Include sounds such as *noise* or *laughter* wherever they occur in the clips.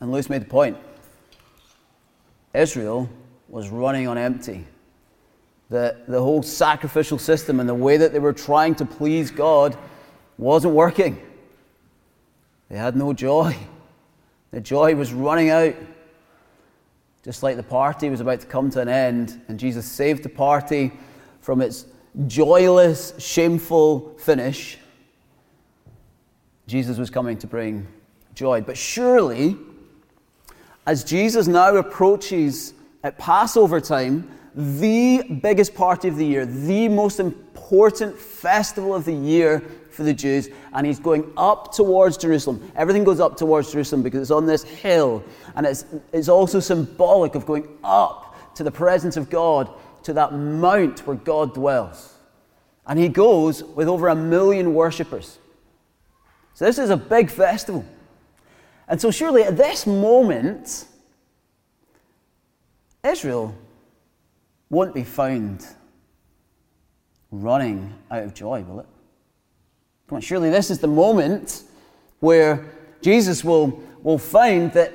And Lewis made the point Israel was running on empty. The, the whole sacrificial system and the way that they were trying to please God wasn't working. They had no joy. The joy was running out. Just like the party was about to come to an end, and Jesus saved the party from its joyless, shameful finish. Jesus was coming to bring joy. But surely, as Jesus now approaches at Passover time, the biggest party of the year, the most important festival of the year for the Jews, and he's going up towards Jerusalem. Everything goes up towards Jerusalem because it's on this hill, and it's, it's also symbolic of going up to the presence of God, to that mount where God dwells. And he goes with over a million worshippers. So this is a big festival. And so, surely at this moment, Israel won't be found running out of joy, will it? Come on, surely this is the moment where Jesus will, will find that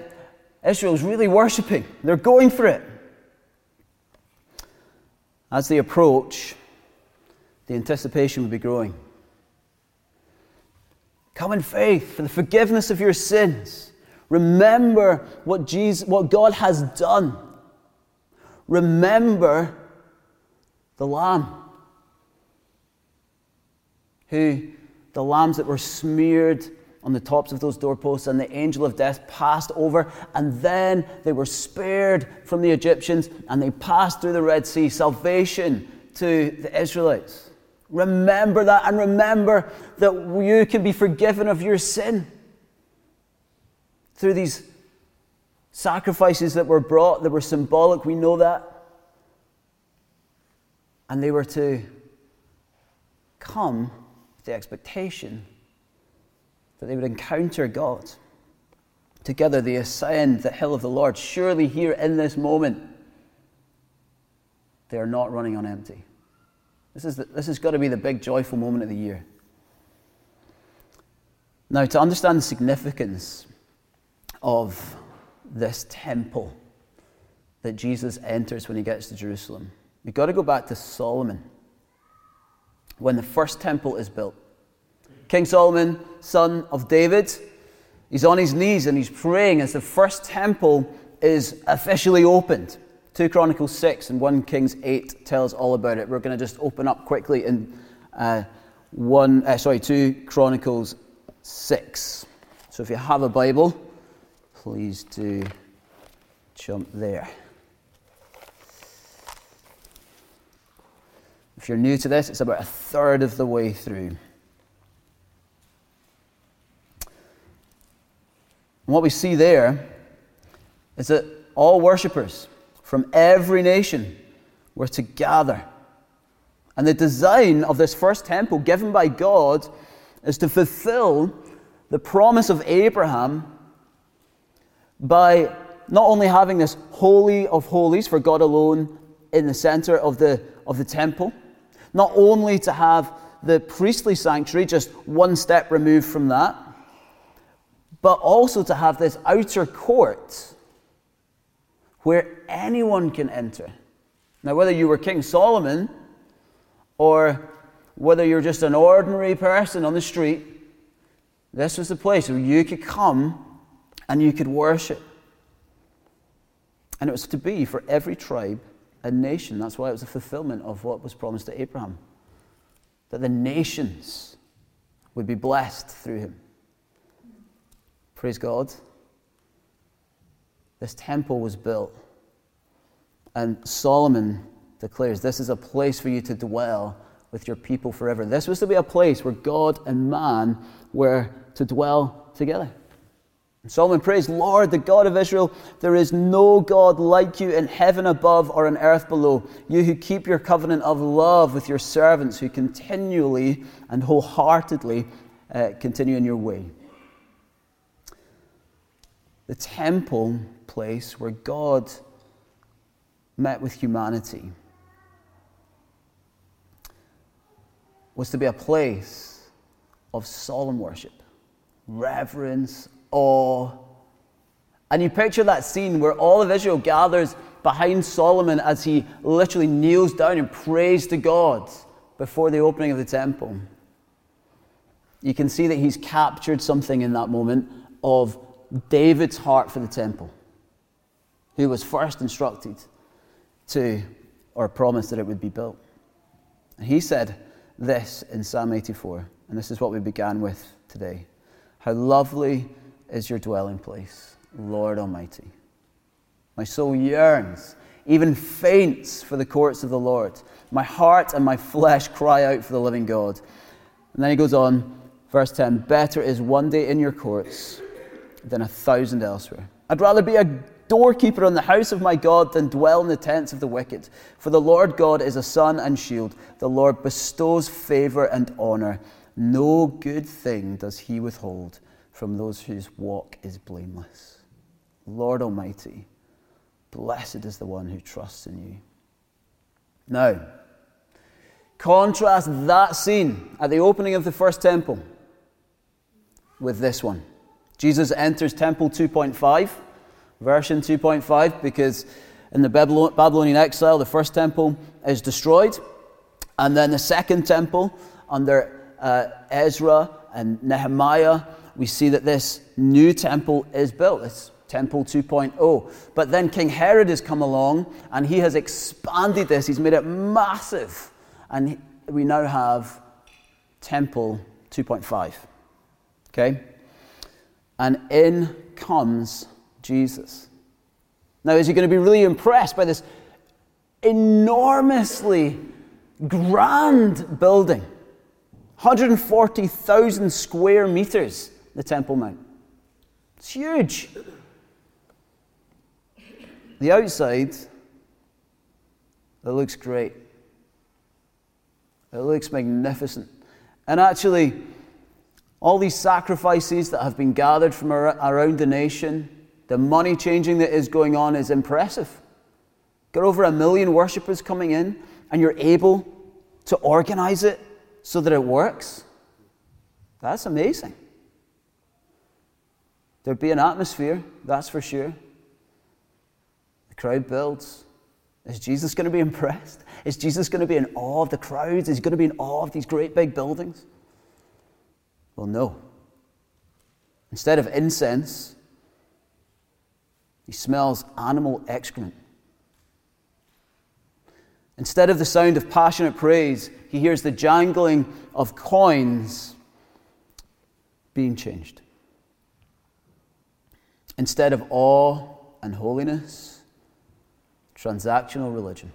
Israel's really worshipping. They're going for it. As they approach, the anticipation will be growing. Come in faith for the forgiveness of your sins. Remember what, Jesus, what God has done. Remember the Lamb, who the lambs that were smeared on the tops of those doorposts, and the angel of death passed over, and then they were spared from the Egyptians, and they passed through the Red Sea. Salvation to the Israelites. Remember that, and remember that you can be forgiven of your sin through these sacrifices that were brought, that were symbolic, we know that. And they were to come with the expectation that they would encounter God. Together they ascend the hill of the Lord. Surely, here in this moment, they are not running on empty. This, is the, this has got to be the big joyful moment of the year. Now, to understand the significance of this temple that Jesus enters when he gets to Jerusalem, we've got to go back to Solomon when the first temple is built. King Solomon, son of David, he's on his knees and he's praying as the first temple is officially opened. 2 Chronicles 6 and 1 Kings 8 tells all about it. We're going to just open up quickly in uh, one, uh, sorry, 2 Chronicles 6. So if you have a Bible, please do jump there. If you're new to this, it's about a third of the way through. And what we see there is that all worshippers from every nation were to gather. And the design of this first temple given by God is to fulfill the promise of Abraham by not only having this holy of holies for God alone in the center of the, of the temple, not only to have the priestly sanctuary just one step removed from that, but also to have this outer court where anyone can enter. Now, whether you were King Solomon or whether you're just an ordinary person on the street, this was the place where you could come and you could worship. And it was to be for every tribe and nation. That's why it was a fulfillment of what was promised to Abraham that the nations would be blessed through him. Praise God. This temple was built. And Solomon declares this is a place for you to dwell with your people forever. This was to be a place where God and man were to dwell together. And Solomon prays, Lord, the God of Israel, there is no God like you in heaven above or on earth below. You who keep your covenant of love with your servants, who continually and wholeheartedly uh, continue in your way the temple place where God met with humanity? Was to be a place of solemn worship, reverence, awe, And you picture that scene where all of Israel gathers behind Solomon as he literally kneels down and prays to God before the opening of the temple. You can see that he's captured something in that moment of David's heart for the temple, who was first instructed to, or promised that it would be built. And he said this in Psalm 84, and this is what we began with today How lovely is your dwelling place, Lord Almighty. My soul yearns, even faints for the courts of the Lord. My heart and my flesh cry out for the living God. And then he goes on, verse 10 Better is one day in your courts than a thousand elsewhere. I'd rather be a doorkeeper in the house of my God than dwell in the tents of the wicked. For the Lord God is a sun and shield. The Lord bestows favor and honor. No good thing does he withhold from those whose walk is blameless. Lord Almighty, blessed is the one who trusts in you. Now, contrast that scene at the opening of the first temple with this one. Jesus enters Temple 2.5, version 2.5, because in the Babylonian exile, the first temple is destroyed, and then the second temple under uh, Ezra and Nehemiah, we see that this new temple is built. It's Temple 2.0. But then King Herod has come along and he has expanded this, he's made it massive. And we now have Temple 2.5. Okay? And in comes Jesus. Now, is he going to be really impressed by this enormously grand building? 140,000 square meters, the Temple Mount. It's huge. The outside, it looks great. It looks magnificent. And actually, all these sacrifices that have been gathered from around the nation, the money changing that is going on is impressive. Got over a million worshippers coming in, and you're able to organize it so that it works. That's amazing. There'd be an atmosphere, that's for sure. The crowd builds. Is Jesus going to be *laughs* impressed? Is Jesus going to be in awe of the crowds? Is he going to be in awe of these great big buildings? Well, no. Instead of incense, he smells animal excrement. Instead of the sound of passionate praise, he hears the jangling of coins being changed. Instead of awe and holiness, transactional religion.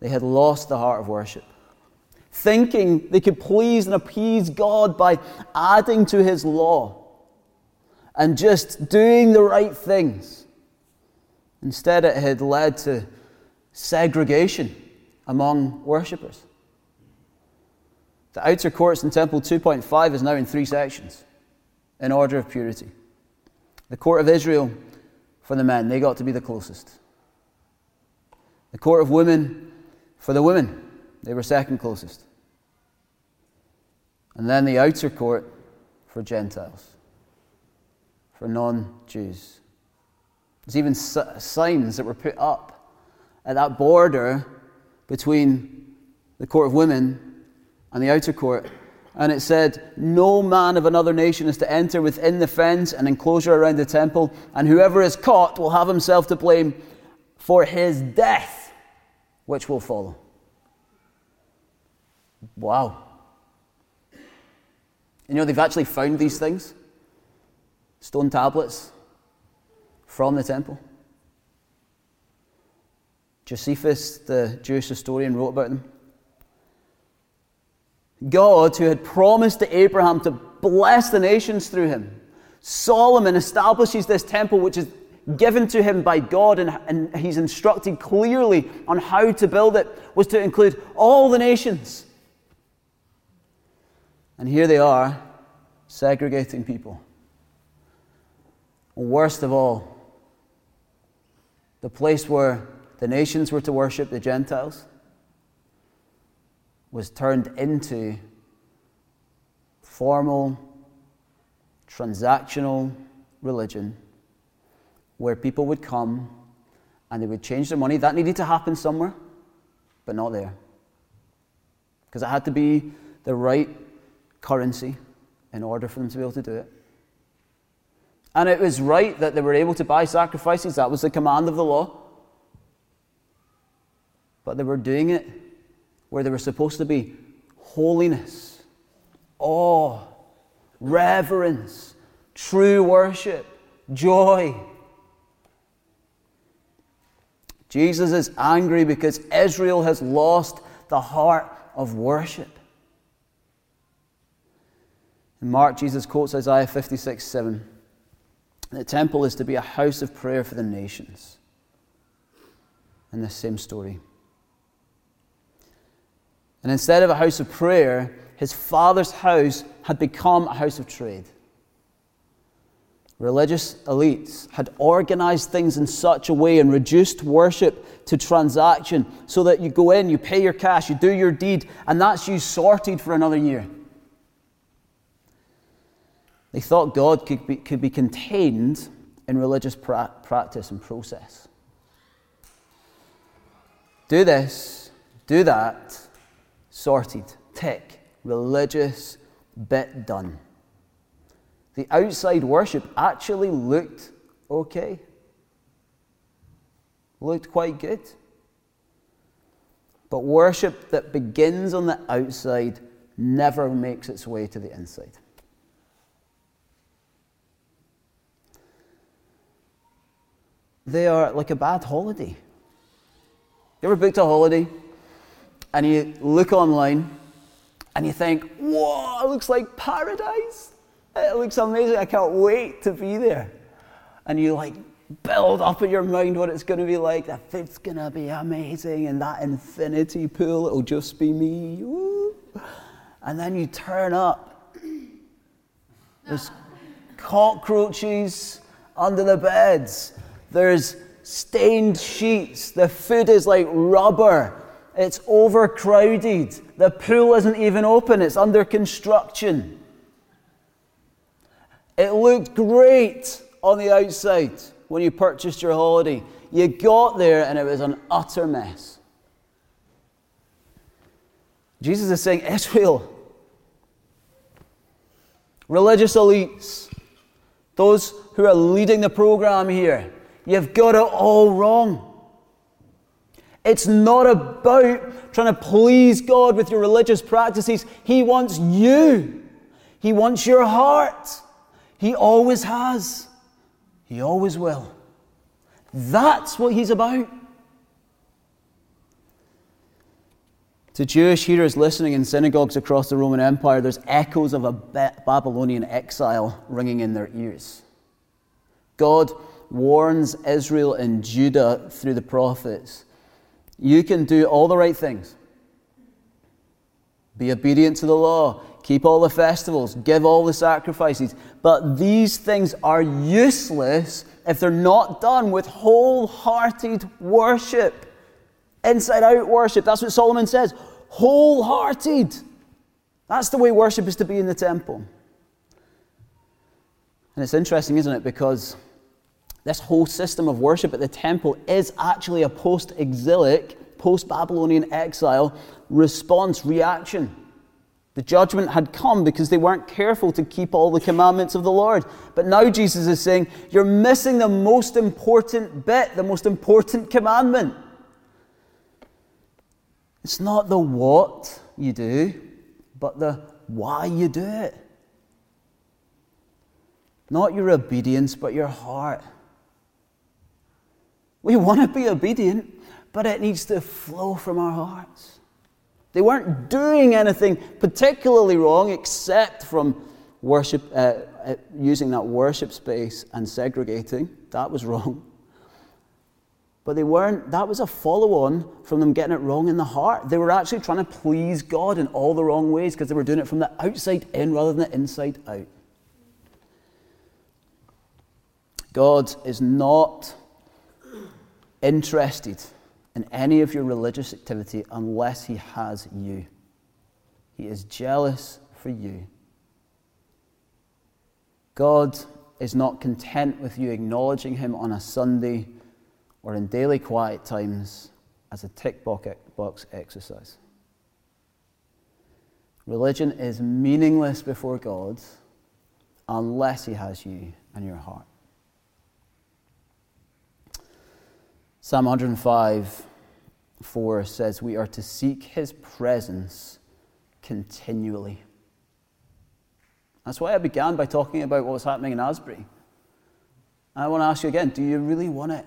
They had lost the heart of worship thinking they could please and appease God by adding to His law and just doing the right things. Instead, it had led to segregation among worshippers. The outer courts in Temple 2.5 is now in three sections in order of purity. The court of Israel for the men, they got to be the closest. The court of women for the women, they were second closest. And then the outer court for Gentiles, for non Jews. There's even signs that were put up at that border between the court of women and the outer court. And it said, No man of another nation is to enter within the fence and enclosure around the temple, and whoever is caught will have himself to blame for his death, which will follow. Wow. You know, they've actually found these things stone tablets from the temple. Josephus, the Jewish historian, wrote about them. God, who had promised to Abraham to bless the nations through him, Solomon establishes this temple which is given to him by God, and, and he's instructed clearly on how to build it, was to include all the nations. And here they are, segregating people. Worst of all, the place where the nations were to worship the Gentiles was turned into formal, transactional religion where people would come and they would change their money. That needed to happen somewhere, but not there. Because it had to be the right currency in order for them to be able to do it. And it was right that they were able to buy sacrifices, that was the command of the law. But they were doing it where they were supposed to be holiness, awe, reverence, true worship, joy. Jesus is angry because Israel has lost the heart of worship. In Mark, Jesus quotes Isaiah 56 7. The temple is to be a house of prayer for the nations. In this same story. And instead of a house of prayer, his father's house had become a house of trade. Religious elites had organized things in such a way and reduced worship to transaction so that you go in, you pay your cash, you do your deed, and that's you sorted for another year. They thought God could be, could be contained in religious pra- practice and process. Do this, do that, sorted, tick, religious bit done. The outside worship actually looked okay, looked quite good. But worship that begins on the outside never makes its way to the inside. They are like a bad holiday. You ever booked a holiday and you look online and you think, whoa, it looks like paradise. It looks amazing. I can't wait to be there. And you like build up in your mind what it's going to be like. The food's going to be amazing. And that infinity pool, it'll just be me. Woo. And then you turn up. There's *laughs* cockroaches under the beds. There's stained sheets. The food is like rubber. It's overcrowded. The pool isn't even open, it's under construction. It looked great on the outside when you purchased your holiday. You got there and it was an utter mess. Jesus is saying, Israel, religious elites, those who are leading the program here, You've got it all wrong. It's not about trying to please God with your religious practices. He wants you, He wants your heart. He always has, He always will. That's what He's about. To Jewish hearers listening in synagogues across the Roman Empire, there's echoes of a Babylonian exile ringing in their ears. God warns Israel and Judah through the prophets you can do all the right things. Be obedient to the law, keep all the festivals, give all the sacrifices. But these things are useless if they're not done with wholehearted worship. Inside out worship. That's what Solomon says. Wholehearted. That's the way worship is to be in the temple. And it's interesting, isn't it? Because this whole system of worship at the temple is actually a post exilic, post Babylonian exile response, reaction. The judgment had come because they weren't careful to keep all the commandments of the Lord. But now Jesus is saying, You're missing the most important bit, the most important commandment. It's not the what you do, but the why you do it. Not your obedience, but your heart. We want to be obedient, but it needs to flow from our hearts. They weren't doing anything particularly wrong except from worship, uh, uh, using that worship space and segregating. That was wrong. But they weren't, that was a follow on from them getting it wrong in the heart. They were actually trying to please God in all the wrong ways because they were doing it from the outside in rather than the inside out. God is not interested in any of your religious activity unless he has you. He is jealous for you. God is not content with you acknowledging Him on a Sunday or in daily quiet times as a tick box exercise. Religion is meaningless before God unless He has you and your heart. Psalm 105 4 says, We are to seek His presence continually. That's why I began by talking about what was happening in Asbury. I want to ask you again do you really want it?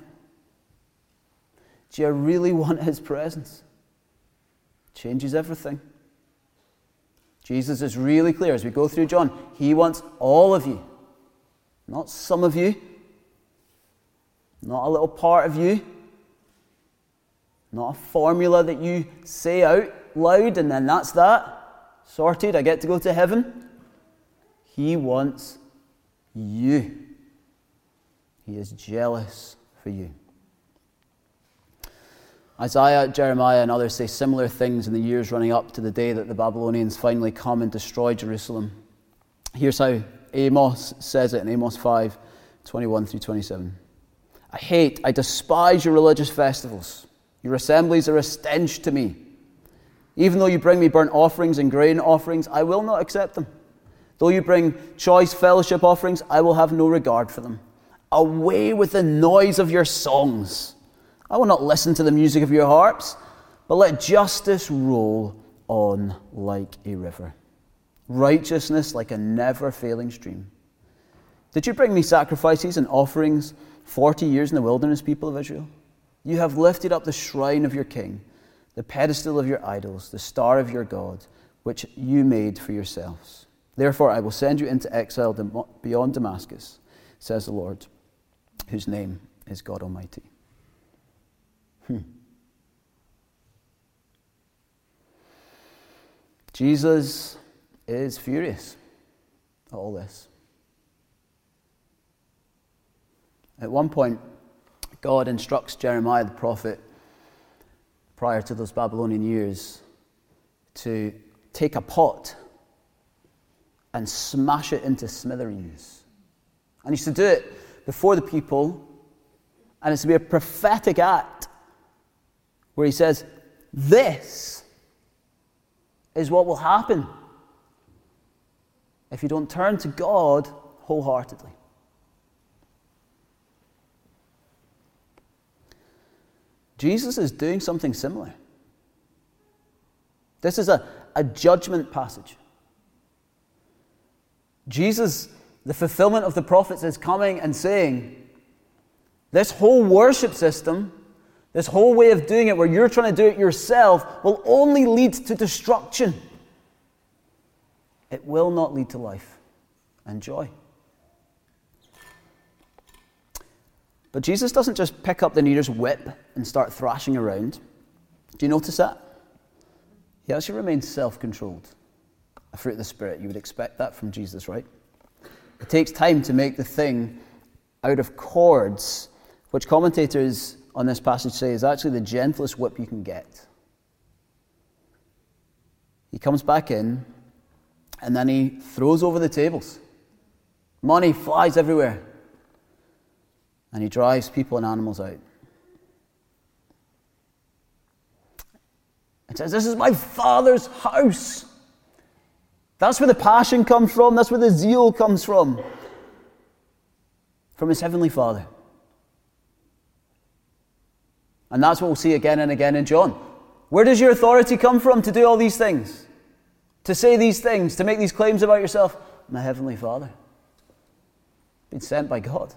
Do you really want His presence? It changes everything. Jesus is really clear as we go through John. He wants all of you, not some of you, not a little part of you, not a formula that you say out loud and then that's that. Sorted, I get to go to heaven. He wants you. He is jealous for you. Isaiah, Jeremiah, and others say similar things in the years running up to the day that the Babylonians finally come and destroy Jerusalem. Here's how Amos says it in Amos 5 21 through 27. I hate, I despise your religious festivals. Your assemblies are a stench to me. Even though you bring me burnt offerings and grain offerings, I will not accept them. Though you bring choice fellowship offerings, I will have no regard for them. Away with the noise of your songs. I will not listen to the music of your harps, but let justice roll on like a river, righteousness like a never failing stream. Did you bring me sacrifices and offerings 40 years in the wilderness, people of Israel? You have lifted up the shrine of your king, the pedestal of your idols, the star of your God, which you made for yourselves. Therefore, I will send you into exile beyond Damascus, says the Lord, whose name is God Almighty. Hmm. Jesus is furious at all this. At one point, God instructs Jeremiah the prophet, prior to those Babylonian years, to take a pot and smash it into smithereens. And he's to do it before the people, and it's to be a prophetic act where he says, This is what will happen if you don't turn to God wholeheartedly. Jesus is doing something similar. This is a, a judgment passage. Jesus, the fulfillment of the prophets, is coming and saying, This whole worship system this whole way of doing it, where you're trying to do it yourself, will only lead to destruction. It will not lead to life and joy. But Jesus doesn't just pick up the nearest whip and start thrashing around. Do you notice that? He actually remains self controlled. A fruit of the Spirit. You would expect that from Jesus, right? It takes time to make the thing out of cords, which commentators on this passage say is actually the gentlest whip you can get. He comes back in and then he throws over the tables. Money flies everywhere. And he drives people and animals out. It says, This is my father's house. That's where the passion comes from. That's where the zeal comes from. From his heavenly father. And that's what we'll see again and again in John. Where does your authority come from to do all these things? To say these things, to make these claims about yourself? My Heavenly Father. Been sent by God.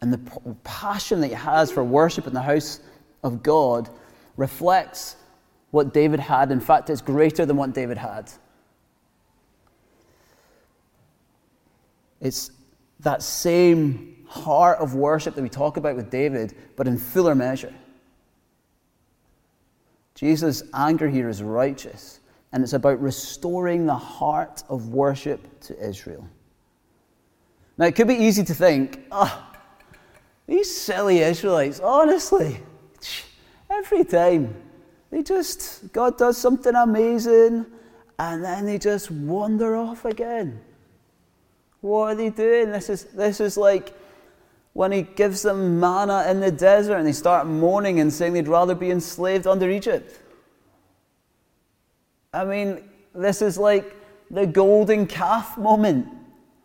And the passion that he has for worship in the house of God reflects what David had. In fact, it's greater than what David had. It's that same heart of worship that we talk about with David, but in fuller measure. Jesus' anger here is righteous, and it's about restoring the heart of worship to Israel. Now, it could be easy to think, oh, these silly Israelites, honestly, every time they just, God does something amazing, and then they just wander off again. What are they doing? This is, this is like when he gives them manna in the desert and they start moaning and saying they'd rather be enslaved under Egypt. I mean, this is like the golden calf moment.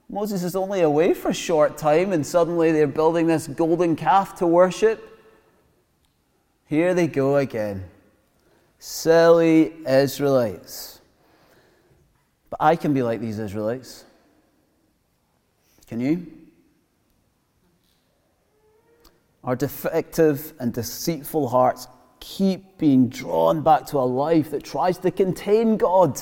Moses is only away for a short time, and suddenly they're building this golden calf to worship. Here they go again. Silly Israelites. But I can be like these Israelites. Can you? Our defective and deceitful hearts keep being drawn back to a life that tries to contain God.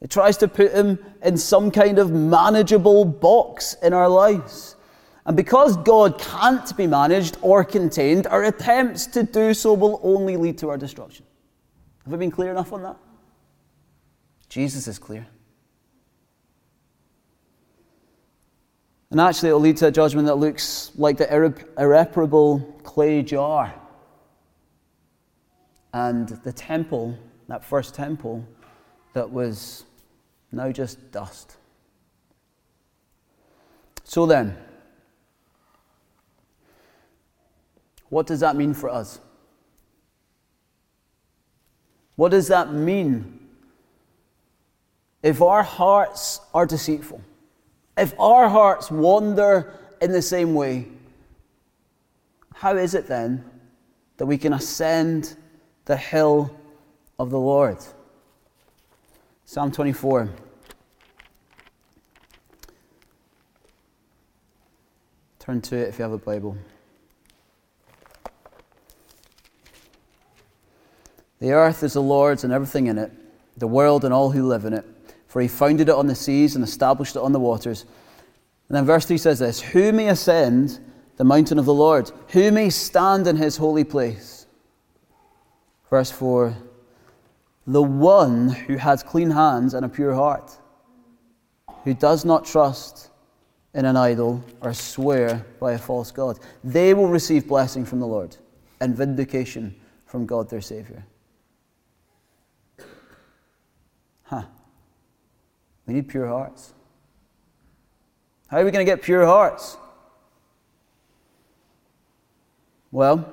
It tries to put him in some kind of manageable box in our lives. And because God can't be managed or contained, our attempts to do so will only lead to our destruction. Have we been clear enough on that? Jesus is clear. And actually, it will lead to a judgment that looks like the irreparable clay jar. And the temple, that first temple, that was now just dust. So then, what does that mean for us? What does that mean if our hearts are deceitful? If our hearts wander in the same way, how is it then that we can ascend the hill of the Lord? Psalm 24. Turn to it if you have a Bible. The earth is the Lord's and everything in it, the world and all who live in it for he founded it on the seas and established it on the waters. And then verse 3 says this Who may ascend the mountain of the Lord? Who may stand in his holy place? Verse 4 The one who has clean hands and a pure heart, who does not trust in an idol or swear by a false God, they will receive blessing from the Lord and vindication from God their Savior. Huh. We need pure hearts. How are we going to get pure hearts? Well,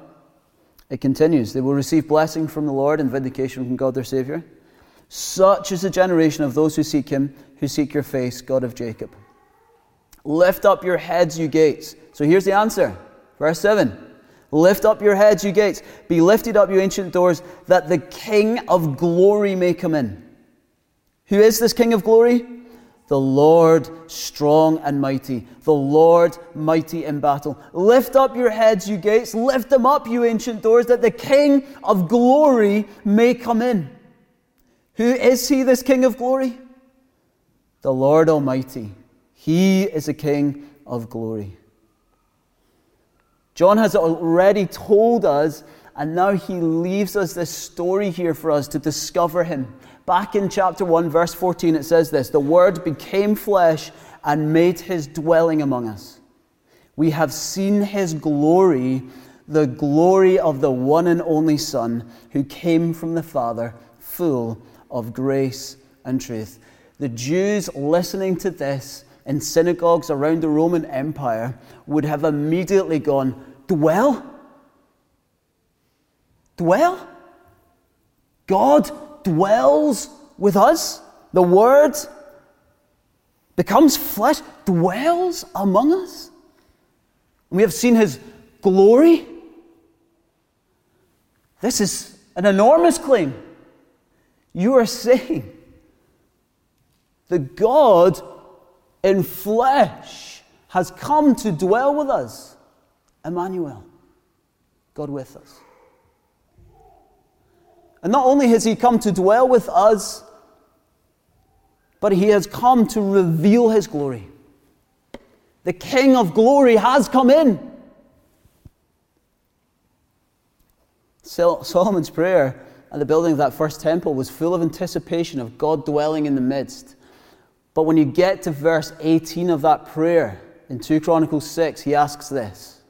it continues. They will receive blessing from the Lord and vindication from God their Savior. Such is the generation of those who seek Him, who seek your face, God of Jacob. Lift up your heads, you gates. So here's the answer. Verse 7. Lift up your heads, you gates. Be lifted up, you ancient doors, that the King of glory may come in. Who is this King of glory? The Lord strong and mighty, the Lord mighty in battle. Lift up your heads, you gates, lift them up, you ancient doors, that the King of glory may come in. Who is he, this King of glory? The Lord Almighty. He is the King of glory. John has already told us, and now he leaves us this story here for us to discover him. Back in chapter 1, verse 14, it says this The Word became flesh and made his dwelling among us. We have seen his glory, the glory of the one and only Son who came from the Father, full of grace and truth. The Jews listening to this in synagogues around the Roman Empire would have immediately gone, Dwell? Dwell? God dwells with us. The Word becomes flesh, dwells among us. We have seen His glory. This is an enormous claim. You are saying the God in flesh has come to dwell with us. Emmanuel, God with us. And not only has He come to dwell with us, but He has come to reveal His glory. The King of glory has come in. Solomon's prayer at the building of that first temple was full of anticipation of God dwelling in the midst. But when you get to verse 18 of that prayer in 2 Chronicles 6, he asks this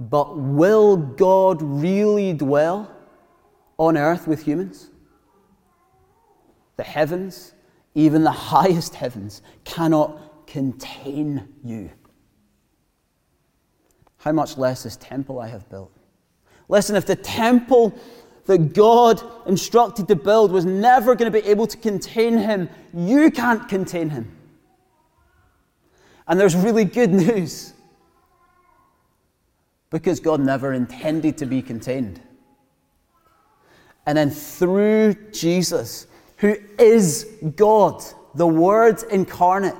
but will God really dwell on earth with humans? The heavens, even the *laughs* highest heavens cannot contain you. How much less this temple I have built? Listen, if the temple that God instructed to build was never going to be able to contain him, you can't contain him. And there's really good news because God never intended to be contained. And then through Jesus, who is God, the Word incarnate,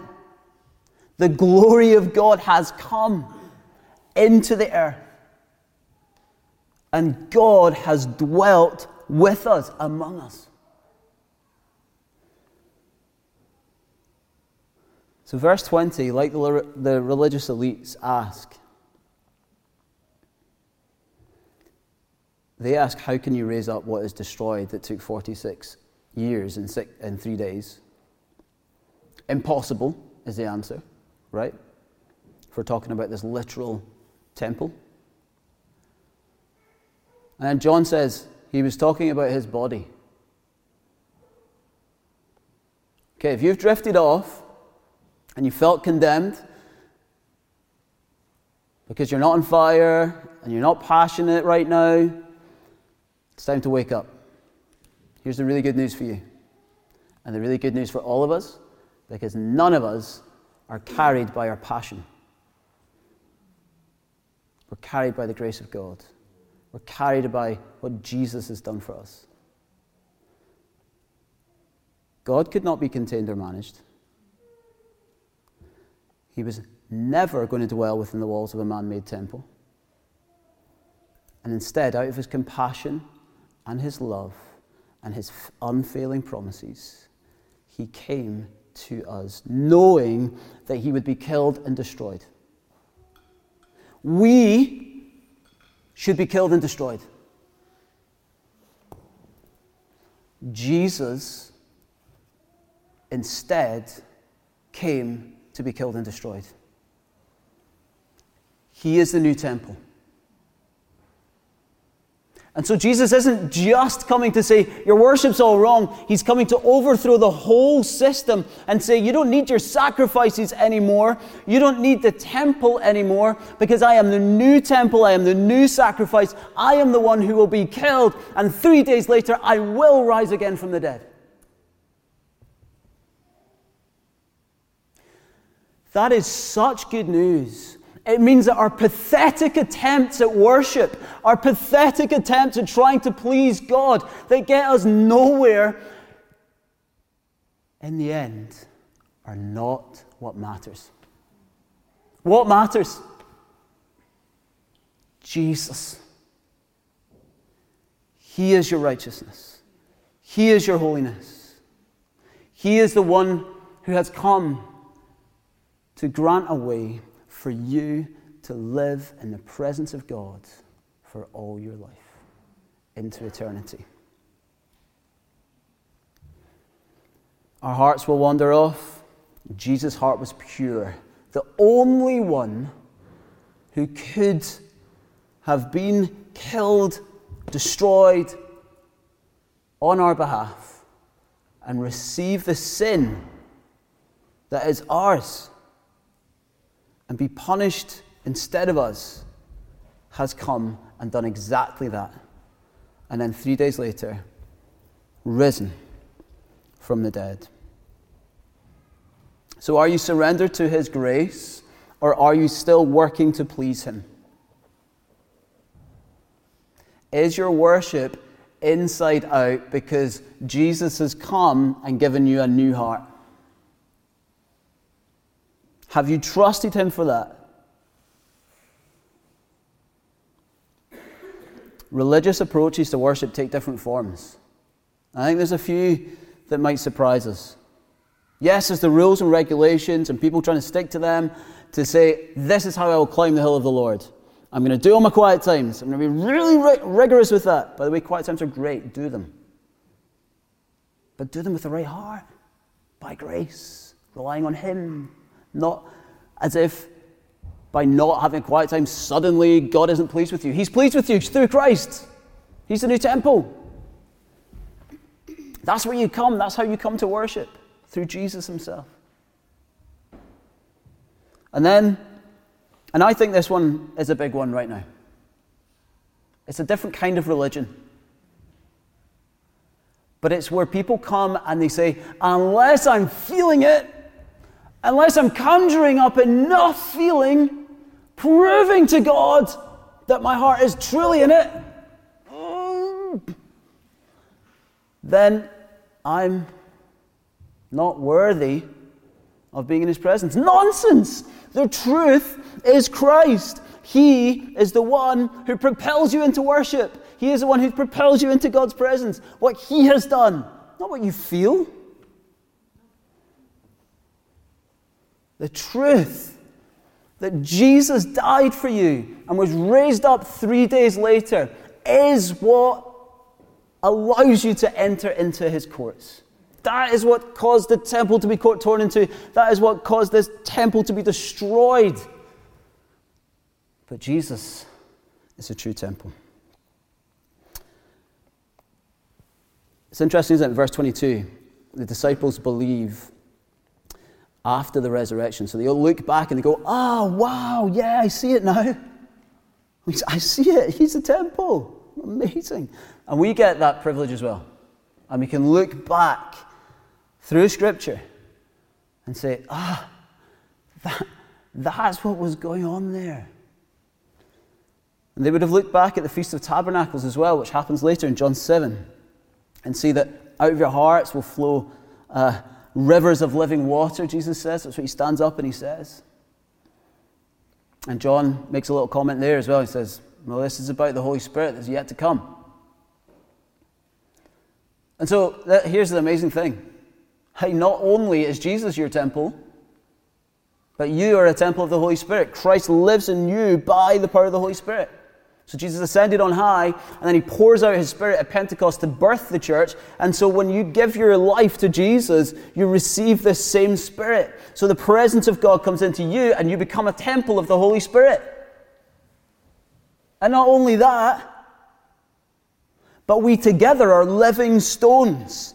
the glory of God has come into the earth. And God has dwelt with us, among us. So, verse 20, like the, the religious elites ask, they ask, How can you raise up what is destroyed that took 46 years in, six, three days? Impossible is the answer, right? If we're talking about this literal temple. And then John says he was talking about his body. Okay, if you've drifted off and you felt condemned because you're not on fire and you're not passionate right now, it's time to wake up. Here's the really good news for you, and the really good news for all of us, because none of us are carried by our passion. We're carried by the grace of God. We're carried by what Jesus has done for us. God could not be contained or managed. He was never going to dwell within the walls of a man made temple. And instead, out of his compassion and his love and his unfailing promises, he came to us, knowing that he would be killed and destroyed. We should be killed and destroyed. Jesus instead came to be killed and destroyed. He is the new temple. And so Jesus isn't just coming to say, Your worship's all wrong. He's coming to overthrow the whole system and say, You don't need your sacrifices anymore. You don't need the temple anymore because I am the new temple. I am the new sacrifice. I am the one who will be killed. And three days later, I will rise again from the dead. That is such good news it means that our pathetic attempts at worship, our pathetic attempts at trying to please God, that get us nowhere, in the end, are not what matters. What matters? Jesus. He is your righteousness. He is your holiness. He is the one who has come to grant a way for you to live in the presence of God for all your life into eternity. Our hearts will wander off. Jesus' heart was pure. The only one who could have been killed, destroyed on our behalf, and receive the sin that is ours and be punished instead of us has come and done exactly that. And then three days later, risen from the dead. So, are you surrendered to His grace, or are you still working to please Him? Is your worship inside out because Jesus has come and given you a new heart? Have you trusted Him for that? Religious approaches to worship take different forms. I think there's a few that might surprise us. Yes, there's the rules and regulations, and people trying to stick to them to say, This is how I will climb the hill of the Lord. I'm going to do all my quiet times. I'm going to be really ri- rigorous with that. By the way, quiet times are great. Do them. But do them with the right heart, by grace, relying on Him, not as if by not having quiet time, suddenly God isn't pleased with you. He's pleased with you through Christ. He's the new temple. That's where you come. That's how you come to worship through Jesus himself. And then, and I think this one is a big one right now. It's a different kind of religion. But it's where people come and they say, unless I'm feeling it, unless I'm conjuring up enough feeling, proving to God that my heart is truly in it, then I'm not worthy of being in his presence. Nonsense! The truth is Christ. He is the one who propels you into worship. He is the one who propels you into God's presence. What He has done, not what you feel. The truth that Jesus died for you and was raised up three days later is what allows you to enter into His courts. That is what caused the temple to be torn into. That is what caused this temple to be destroyed. But Jesus is a true temple. It's interesting, isn't it? Verse 22 the disciples believe after the resurrection. So they'll look back and they go, Oh, wow, yeah, I see it now. I see it. He's a temple. Amazing. And we get that privilege as well. And we can look back through Scripture and say, ah, that, that's what was going on there. And they would have looked back at the Feast of Tabernacles as well, which happens later in John 7, and see that out of your hearts will flow uh, rivers of living water, Jesus says. That's what he stands up and he says. And John makes a little comment there as well. He says, Well, this is about the Holy Spirit that's yet to come. And so here's the amazing thing Hey, not only is Jesus your temple, but you are a temple of the Holy Spirit. Christ lives in you by the power of the Holy Spirit. So Jesus ascended on high, and then he pours out his spirit at Pentecost to birth the church. And so when you give your life to Jesus, you receive this same spirit. So the presence of God comes into you, and you become a temple of the Holy Spirit. And not only that, but we together are living stones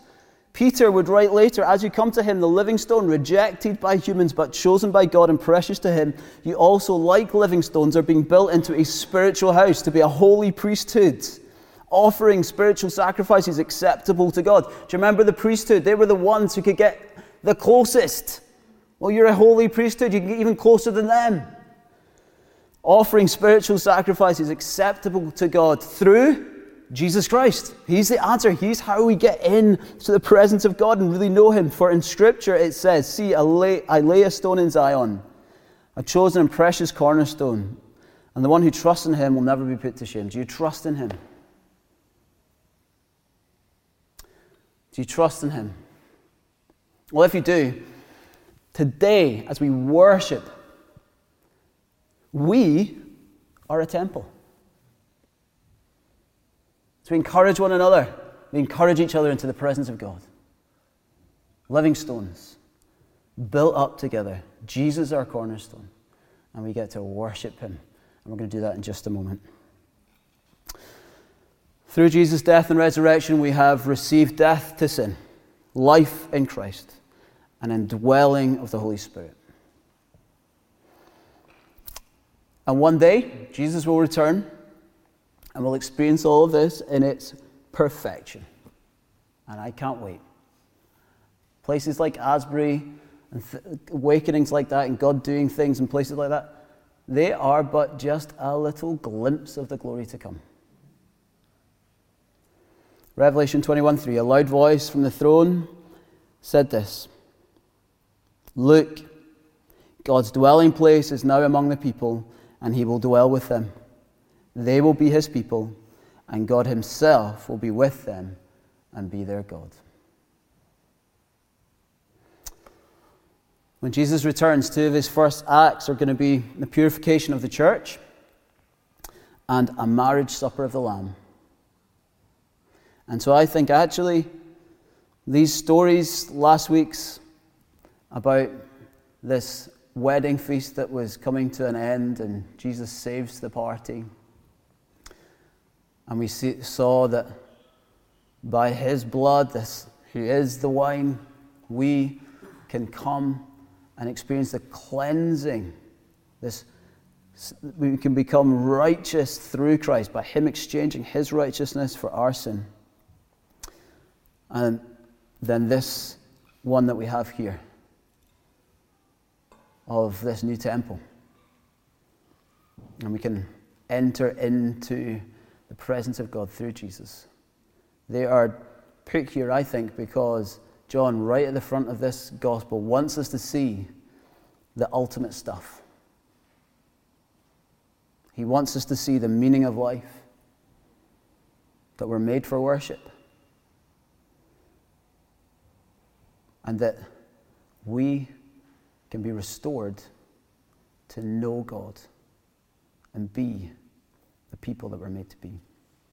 Peter would write later, as you come to him, the living stone, rejected by humans but chosen by God and precious to him, you also, like living stones, are being built into a spiritual house to be a holy priesthood, offering spiritual sacrifices acceptable to God. Do you remember the priesthood? They were the ones who could get the closest. Well, you're a holy priesthood, you can get even closer than them. Offering spiritual sacrifices acceptable to God through Jesus Christ. He's the answer. He's how we get in to the presence of God and really know Him. For in Scripture it says, See, I lay, I lay a stone in Zion, a chosen and precious cornerstone, and the one who trusts in Him will never be put to shame. Do you trust in Him? Do you trust in Him? Well, if you do, today, as we worship, we are a temple. So we encourage one another. We encourage each other into the presence of God. Living stones, built up together. Jesus, is our cornerstone. And we get to worship him. And we're going to do that in just a moment. Through Jesus' death and resurrection, we have received death to sin, life in Christ, and indwelling of the Holy Spirit. And one day, Jesus will return and we'll experience all of this in its perfection. And I can't wait. Places like Asbury and th- awakenings like that, and God doing things in places like that, they are but just a little glimpse of the glory to come. Revelation 21 3, a loud voice from the throne said this Look, God's dwelling place is now among the people, and he will dwell with them. They will be his people, and God himself will be with them and be their God. When Jesus returns, two of his first acts are going to be the purification of the church and a marriage supper of the Lamb. And so I think actually these stories last week's about this wedding feast that was coming to an end and Jesus saves the party and we see, saw that by his blood, this, who is the wine, we can come and experience the cleansing. This, we can become righteous through Christ by Him exchanging His righteousness for our sin. And then this one that we have here of this new temple. And we can enter into the presence of God through Jesus. They are here, I think, because John, right at the front of this gospel, wants us to see the ultimate stuff. He wants us to see the meaning of life, that we're made for worship, and that we can be restored to know God and be the people that we're made to be.